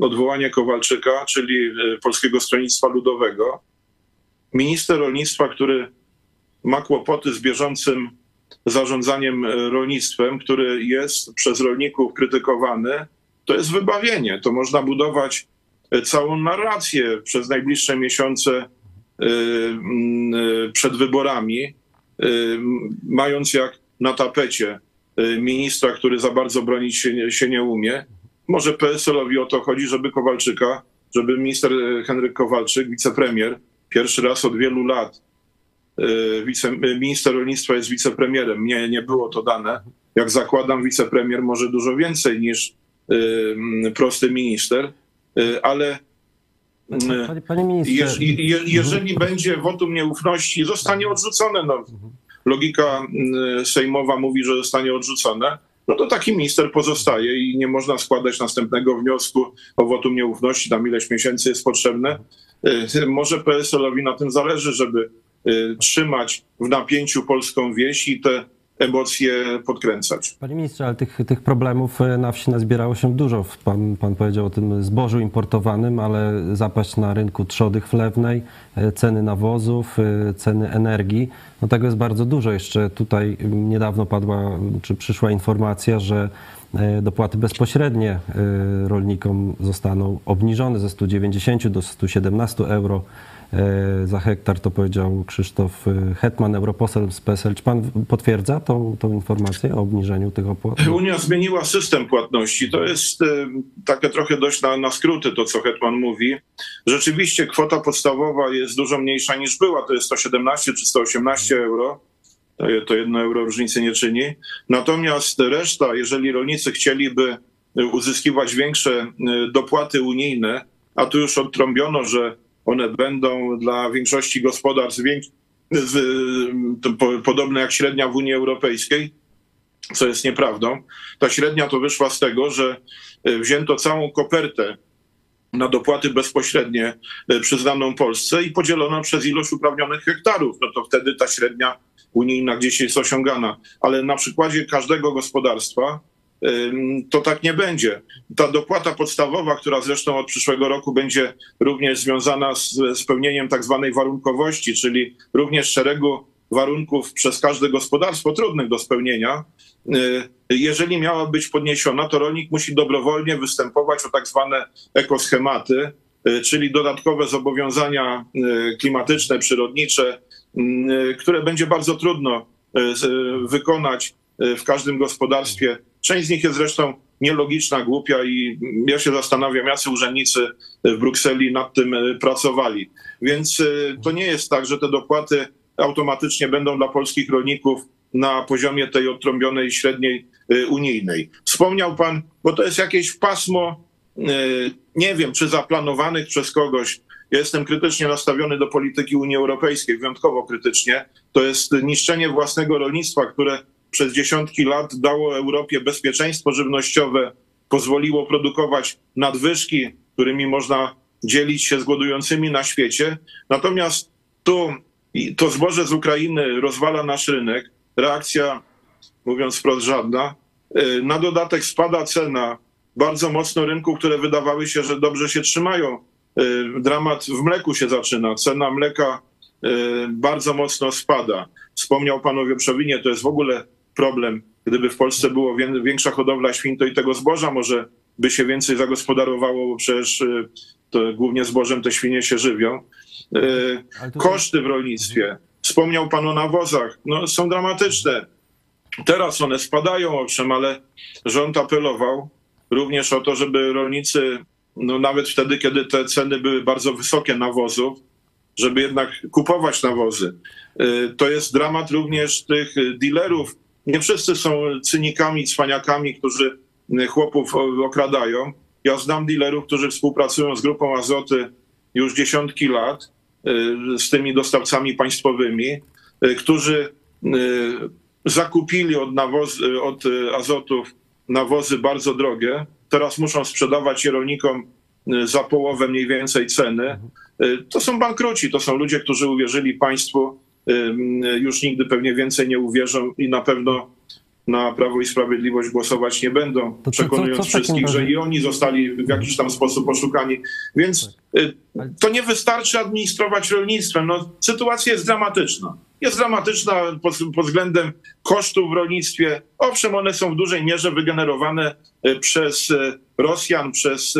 odwołanie Kowalczyka, czyli e, Polskiego Stronnictwa Ludowego, minister rolnictwa, który ma kłopoty z bieżącym zarządzaniem e, rolnictwem, który jest przez rolników krytykowany, to jest wybawienie. To można budować e, całą narrację przez najbliższe miesiące e, przed wyborami, mając jak na tapecie ministra, który za bardzo bronić się, się nie umie. Może PSL-owi o to chodzi, żeby Kowalczyka, żeby minister Henryk Kowalczyk, wicepremier, pierwszy raz od wielu lat wice, y, minister rolnictwa jest wicepremierem. Nie, nie było to dane. Jak zakładam, wicepremier może dużo więcej niż y, prosty minister, ale Panie, panie ministrze. Je, je, jeżeli będzie wotum nieufności, zostanie odrzucone. No, logika sejmowa mówi, że zostanie odrzucone. No to taki minister pozostaje i nie można składać następnego wniosku o wotum nieufności, tam ileś miesięcy jest potrzebne. Może PSL-owi na tym zależy, żeby Y, trzymać w napięciu polską wieś i te emocje podkręcać. Panie ministrze, ale tych, tych problemów y, na wsi nazbierało się dużo. Pan, pan powiedział o tym zbożu importowanym, ale zapaść na rynku trzody chlewnej, y, ceny nawozów, ceny energii. No tego jest bardzo dużo. Jeszcze tutaj niedawno padła, czy przyszła informacja, że dopłaty bezpośrednie rolnikom zostaną obniżone ze 190 do 117 euro za hektar, to powiedział Krzysztof e, Hetman, europoseł z PSL. Czy pan potwierdza tą, tą informację o obniżeniu tych opłat? Unia zmieniła system płatności. To jest e, takie trochę dość na, na skróty to, co Hetman mówi. Rzeczywiście kwota podstawowa jest dużo mniejsza niż była. To jest 117 czy 118 euro. To jedno euro różnicy nie czyni. Natomiast reszta, jeżeli rolnicy chcieliby uzyskiwać większe dopłaty unijne, a tu już odtrąbiono, że one będą dla większości gospodarstw podobne jak średnia w Unii Europejskiej, co jest nieprawdą. Ta średnia to wyszła z tego, że e, wzięto całą kopertę na dopłaty bezpośrednie e, przyznaną Polsce i podzielono przez ilość uprawnionych hektarów. No to wtedy ta średnia unijna gdzieś jest osiągana. Ale na przykładzie każdego gospodarstwa to tak nie będzie. Ta dopłata podstawowa, która zresztą od przyszłego roku będzie również związana z spełnieniem tak zwanej warunkowości, czyli również szeregu warunków przez każde gospodarstwo trudnych do spełnienia. Y, jeżeli miała być podniesiona, to rolnik musi dobrowolnie występować o tak zwane ekoschematy, y, czyli dodatkowe zobowiązania y, klimatyczne, przyrodnicze, które będzie bardzo trudno wykonać w każdym gospodarstwie Część z nich jest zresztą nielogiczna, głupia i ja się zastanawiam, jacy urzędnicy w Brukseli nad tym e, pracowali. Więc e, to nie jest tak, że te dopłaty automatycznie będą dla polskich rolników na poziomie tej odtrąbionej średniej e, unijnej. Wspomniał pan, bo to jest jakieś pasmo, nie wiem, czy zaplanowanych przez kogoś. Ja jestem krytycznie nastawiony do polityki Unii Europejskiej, wyjątkowo krytycznie. To jest niszczenie własnego rolnictwa, które przez dziesiątki lat dało Europie bezpieczeństwo żywnościowe, pozwoliło produkować nadwyżki, którymi można dzielić się z głodującymi na świecie. Natomiast tu to zboże z Ukrainy rozwala nasz rynek. Reakcja, mówiąc wprost, żadna. Y, na dodatek spada cena bardzo mocno rynków, które wydawały się, że dobrze się trzymają. Y, dramat w mleku się zaczyna. Cena mleka y, bardzo mocno spada. Wspomniał pan o wieprzowinie, to jest w ogóle problem. Gdyby w Polsce było większa hodowla świń, to i tego zboża może by się więcej zagospodarowało, bo przecież y, to głównie zbożem te świnie się żywią. Y, koszty w rolnictwie. Wspomniał Pan o nawozach. No, są dramatyczne. Teraz one spadają, owszem, ale rząd apelował również o to, żeby rolnicy, no nawet wtedy, kiedy te ceny były bardzo wysokie nawozów, żeby jednak kupować nawozy. Y, to jest dramat również tych dealerów, nie wszyscy są cynikami, cwaniakami, którzy chłopów okradają. Ja znam dealerów, którzy współpracują z grupą Azoty już dziesiątki lat, y, z tymi dostawcami państwowymi, y, którzy y, zakupili od, nawoz, od azotów nawozy bardzo drogie. Teraz muszą sprzedawać je rolnikom za połowę mniej więcej ceny. To są bankruci, to są ludzie, którzy uwierzyli państwu już nigdy pewnie więcej nie uwierzą i na pewno na Prawo i Sprawiedliwość głosować nie będą, co- przekonując co takim wszystkich, że i oni zostali w jakiś tam sposób oszukani. Więc y, to nie wystarczy administrować rolnictwem. No, sytuacja jest dramatyczna. Jest dramatyczna pod, pod względem kosztów w rolnictwie. Owszem, one są w dużej mierze wygenerowane y, przez y, Rosjan, przez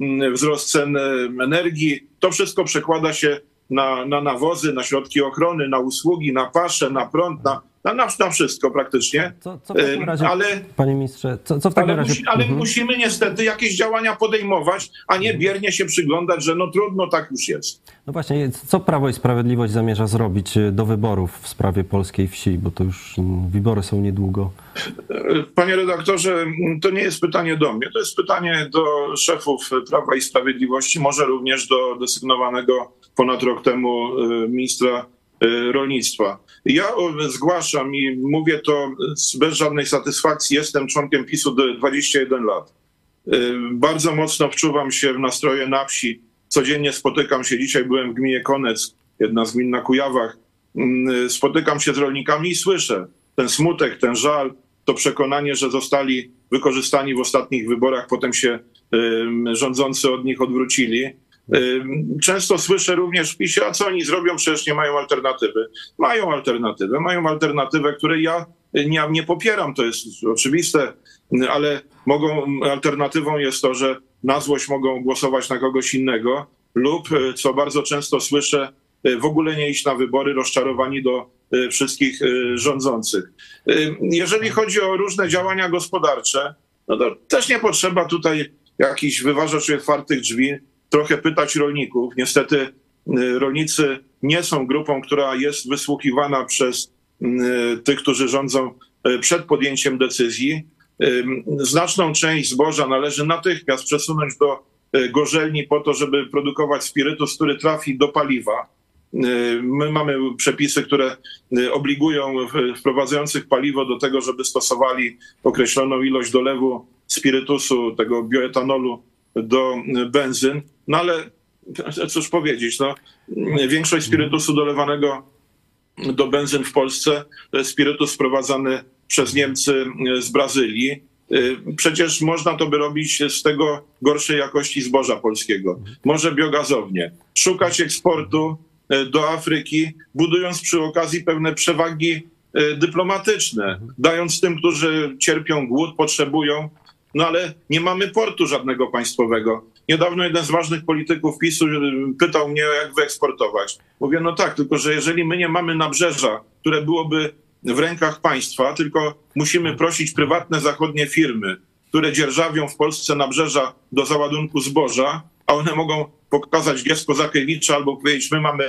mm, wzrost cen energii. To wszystko przekłada się na, na nawozy, na środki ochrony, na usługi, na pasze, na prąd, na, na, na, wszystko praktycznie. Co, co w takim razie, Ale panie ministrze, co, co w takim ale, razie... musi, ale Mhm. musimy niestety jakieś działania podejmować, a nie biernie się przyglądać, że no trudno, tak już jest. No właśnie, co Prawo i Sprawiedliwość zamierza zrobić y, do wyborów w sprawie polskiej wsi, bo to już wybory są niedługo. Panie redaktorze, to nie jest pytanie do mnie, to jest pytanie do szefów Prawa i Sprawiedliwości, może również do desygnowanego ponad rok temu y, ministra y, rolnictwa. Ja o, zgłaszam i mówię to bez żadnej satysfakcji, jestem członkiem PiSu do 21 lat. Y, Bardzo mocno wczuwam się w nastroje na wsi. Codziennie spotykam się, dzisiaj byłem w gminie Konec, jedna z gmin na Kujawach. Mm, Spotykam się z rolnikami i słyszę ten smutek, ten żal, to przekonanie, że zostali wykorzystani w ostatnich wyborach, potem się rządzący od nich odwrócili. Często słyszę również w PiSie, a co oni zrobią, przecież nie mają alternatywy. Mają alternatywę, mają alternatywę, której ja nie, nie popieram, to jest oczywiste, ale mogą, alternatywą jest to, że na złość mogą głosować na kogoś innego lub, y, co bardzo często słyszę, y, w ogóle nie iść na wybory, rozczarowani do y, wszystkich rządzących. Jeżeli chodzi o różne działania gospodarcze, no to też nie potrzeba tutaj jakichś wyważaczy otwartych drzwi, trochę pytać rolników. Niestety y, rolnicy nie są grupą, która jest wysłuchiwana przez y, tych, którzy rządzą y, przed podjęciem decyzji. Znaczną część zboża należy natychmiast przesunąć do gorzelni po to, żeby produkować spirytus, który trafi do paliwa. My mamy przepisy, które obligują wprowadzających paliwo do tego, żeby stosowali określoną ilość dolewu spirytusu, tego bioetanolu do y, benzyn. No ale cóż powiedzieć, no, większość spirytusu dolewanego do benzyn w Polsce to jest spirytus sprowadzany przez Niemcy y, z Brazylii. Y, Przecież można to by robić z tego gorszej jakości zboża polskiego. Może biogazownie. Szukać eksportu do Afryki, budując przy okazji pewne przewagi dyplomatyczne, dając tym, którzy cierpią głód, potrzebują, no ale nie mamy portu żadnego państwowego. Niedawno jeden z ważnych polityków PiSu y, pytał mnie, jak wyeksportować. Mówię, no tak, tylko że jeżeli my nie mamy nabrzeża, które byłoby w rękach państwa, tylko musimy prosić prywatne zachodnie firmy, które dzierżawią w Polsce nabrzeża do załadunku zboża, a one mogą pokazać giesko Zakiewicza albo powiedzieć, my mamy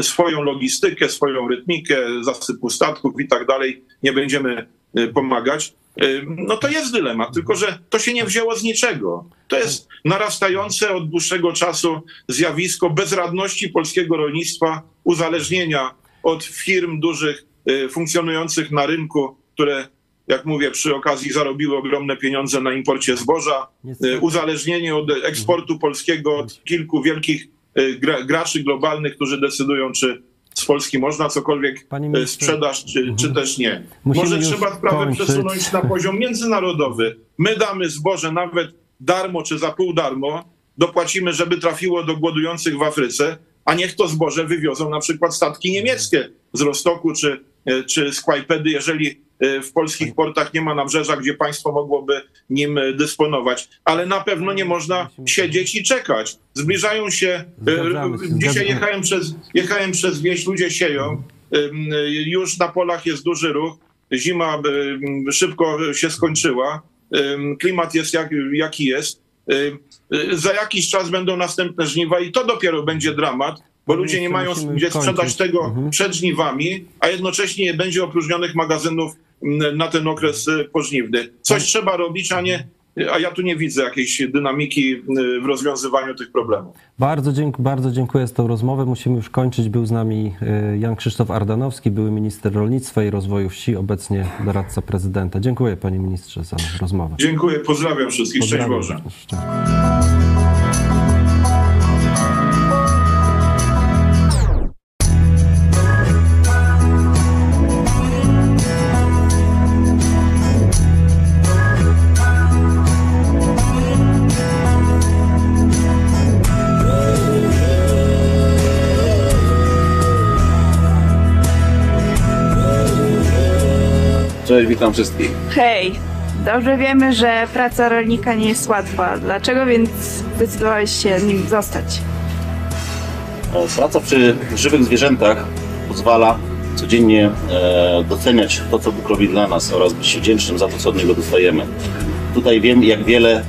swoją logistykę, swoją rytmikę, zasypu statków i tak dalej, nie będziemy pomagać. Y, No to jest dylemat, tylko że to się nie wzięło z niczego. To jest narastające od dłuższego czasu zjawisko bezradności polskiego rolnictwa, uzależnienia od firm dużych y, funkcjonujących na rynku, które, jak mówię, przy okazji zarobiły ogromne pieniądze na imporcie zboża, y, uzależnienie od eksportu polskiego od kilku wielkich y, gra, graczy globalnych, którzy decydują, czy z Polski można cokolwiek ministrze, sprzedać, czy, czy też nie. Musimy Może trzeba sprawę kończyć. przesunąć na poziom międzynarodowy. My damy zboże nawet darmo czy za pół darmo, dopłacimy, żeby trafiło do głodujących w Afryce, a niech to zboże wywiozą na przykład statki niemieckie z Rostoku czy, e, czy z Kłajpedy, jeżeli e, w polskich portach nie ma nabrzeża, gdzie państwo mogłoby nim e, dysponować. Ale na pewno nie można siedzieć i czekać. Zbliżają się. się, Dzisiaj jechałem przez, jechałem przez wieś, ludzie sieją. Ym, Już na polach jest duży ruch. Zima szybko się skończyła. Klimat jest jak, jaki jest. Y, Za jakiś czas będą następne żniwa i to dopiero będzie dramat, bo ludzie nie mają gdzie sprzedać tego Mhm. przed żniwami, a jednocześnie nie będzie opróżnionych magazynów na ten okres y, pożniwny. Coś trzeba robić, a nie, a ja tu nie widzę jakiejś dynamiki y, w rozwiązywaniu tych problemów. Bardzo, dziękuję, bardzo dziękuję za tę rozmowę. Musimy już kończyć. Był z nami y, Jan Krzysztof Ardanowski, były minister rolnictwa i rozwoju wsi, obecnie doradca prezydenta. Dziękuję panie ministrze za rozmowę. Dziękuję, pozdrawiam wszystkich. Szczęść Pozdrawiam. Boże. Szczęść. Cześć, witam wszystkich. Hej, dobrze wiemy, że praca rolnika nie jest łatwa. Dlaczego więc zdecydowałeś się nim zostać? E, Praca przy żywych zwierzętach pozwala codziennie e, doceniać to, co Bóg robi dla nas oraz być wdzięcznym za to, co od Niego dostajemy. Tutaj wiem, jak wiele,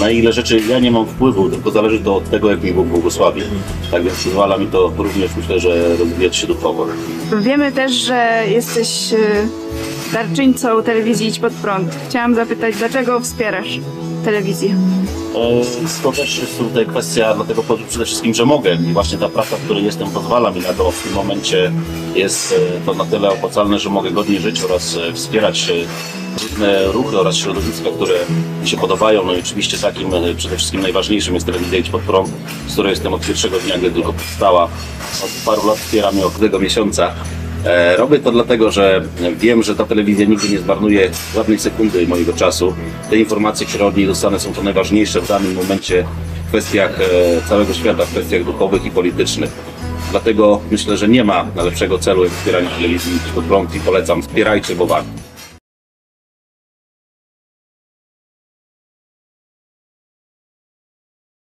na ile rzeczy ja nie mam wpływu, tylko zależy to od tego, jak mi Bóg błogosławi. Tak więc pozwala mi to również, myślę, że rozwijać się duchowo. Wiemy też, że jesteś y, darczyńcą telewizji Idź Pod Prąd. Chciałam zapytać, dlaczego wspierasz telewizję? To też jest tutaj kwestia dlatego po- przede wszystkim, że mogę i właśnie ta praca, w której jestem pozwala mi na to. W tym momencie jest e, to na tyle opłacalne, że mogę godnie żyć oraz e, wspierać e, różne ruchy oraz środowiska, które mi się podobają. No i oczywiście takim przede wszystkim najważniejszym jest telewizja Idź Pod Prąd, z której jestem od pierwszego dnia, gdy tylko powstała. Od paru lat wspieram ją każdego miesiąca. E, Robię to dlatego, że wiem, że ta telewizja nigdy nie zmarnuje żadnej sekundy mojego czasu. Te informacje, które od niej dostanę są to najważniejsze w danym momencie w kwestiach e, całego świata, w kwestiach duchowych i politycznych. Dlatego myślę, że nie ma lepszego celu jak wspieranie telewizji pod prąd i polecam, wspierajcie, bo warto.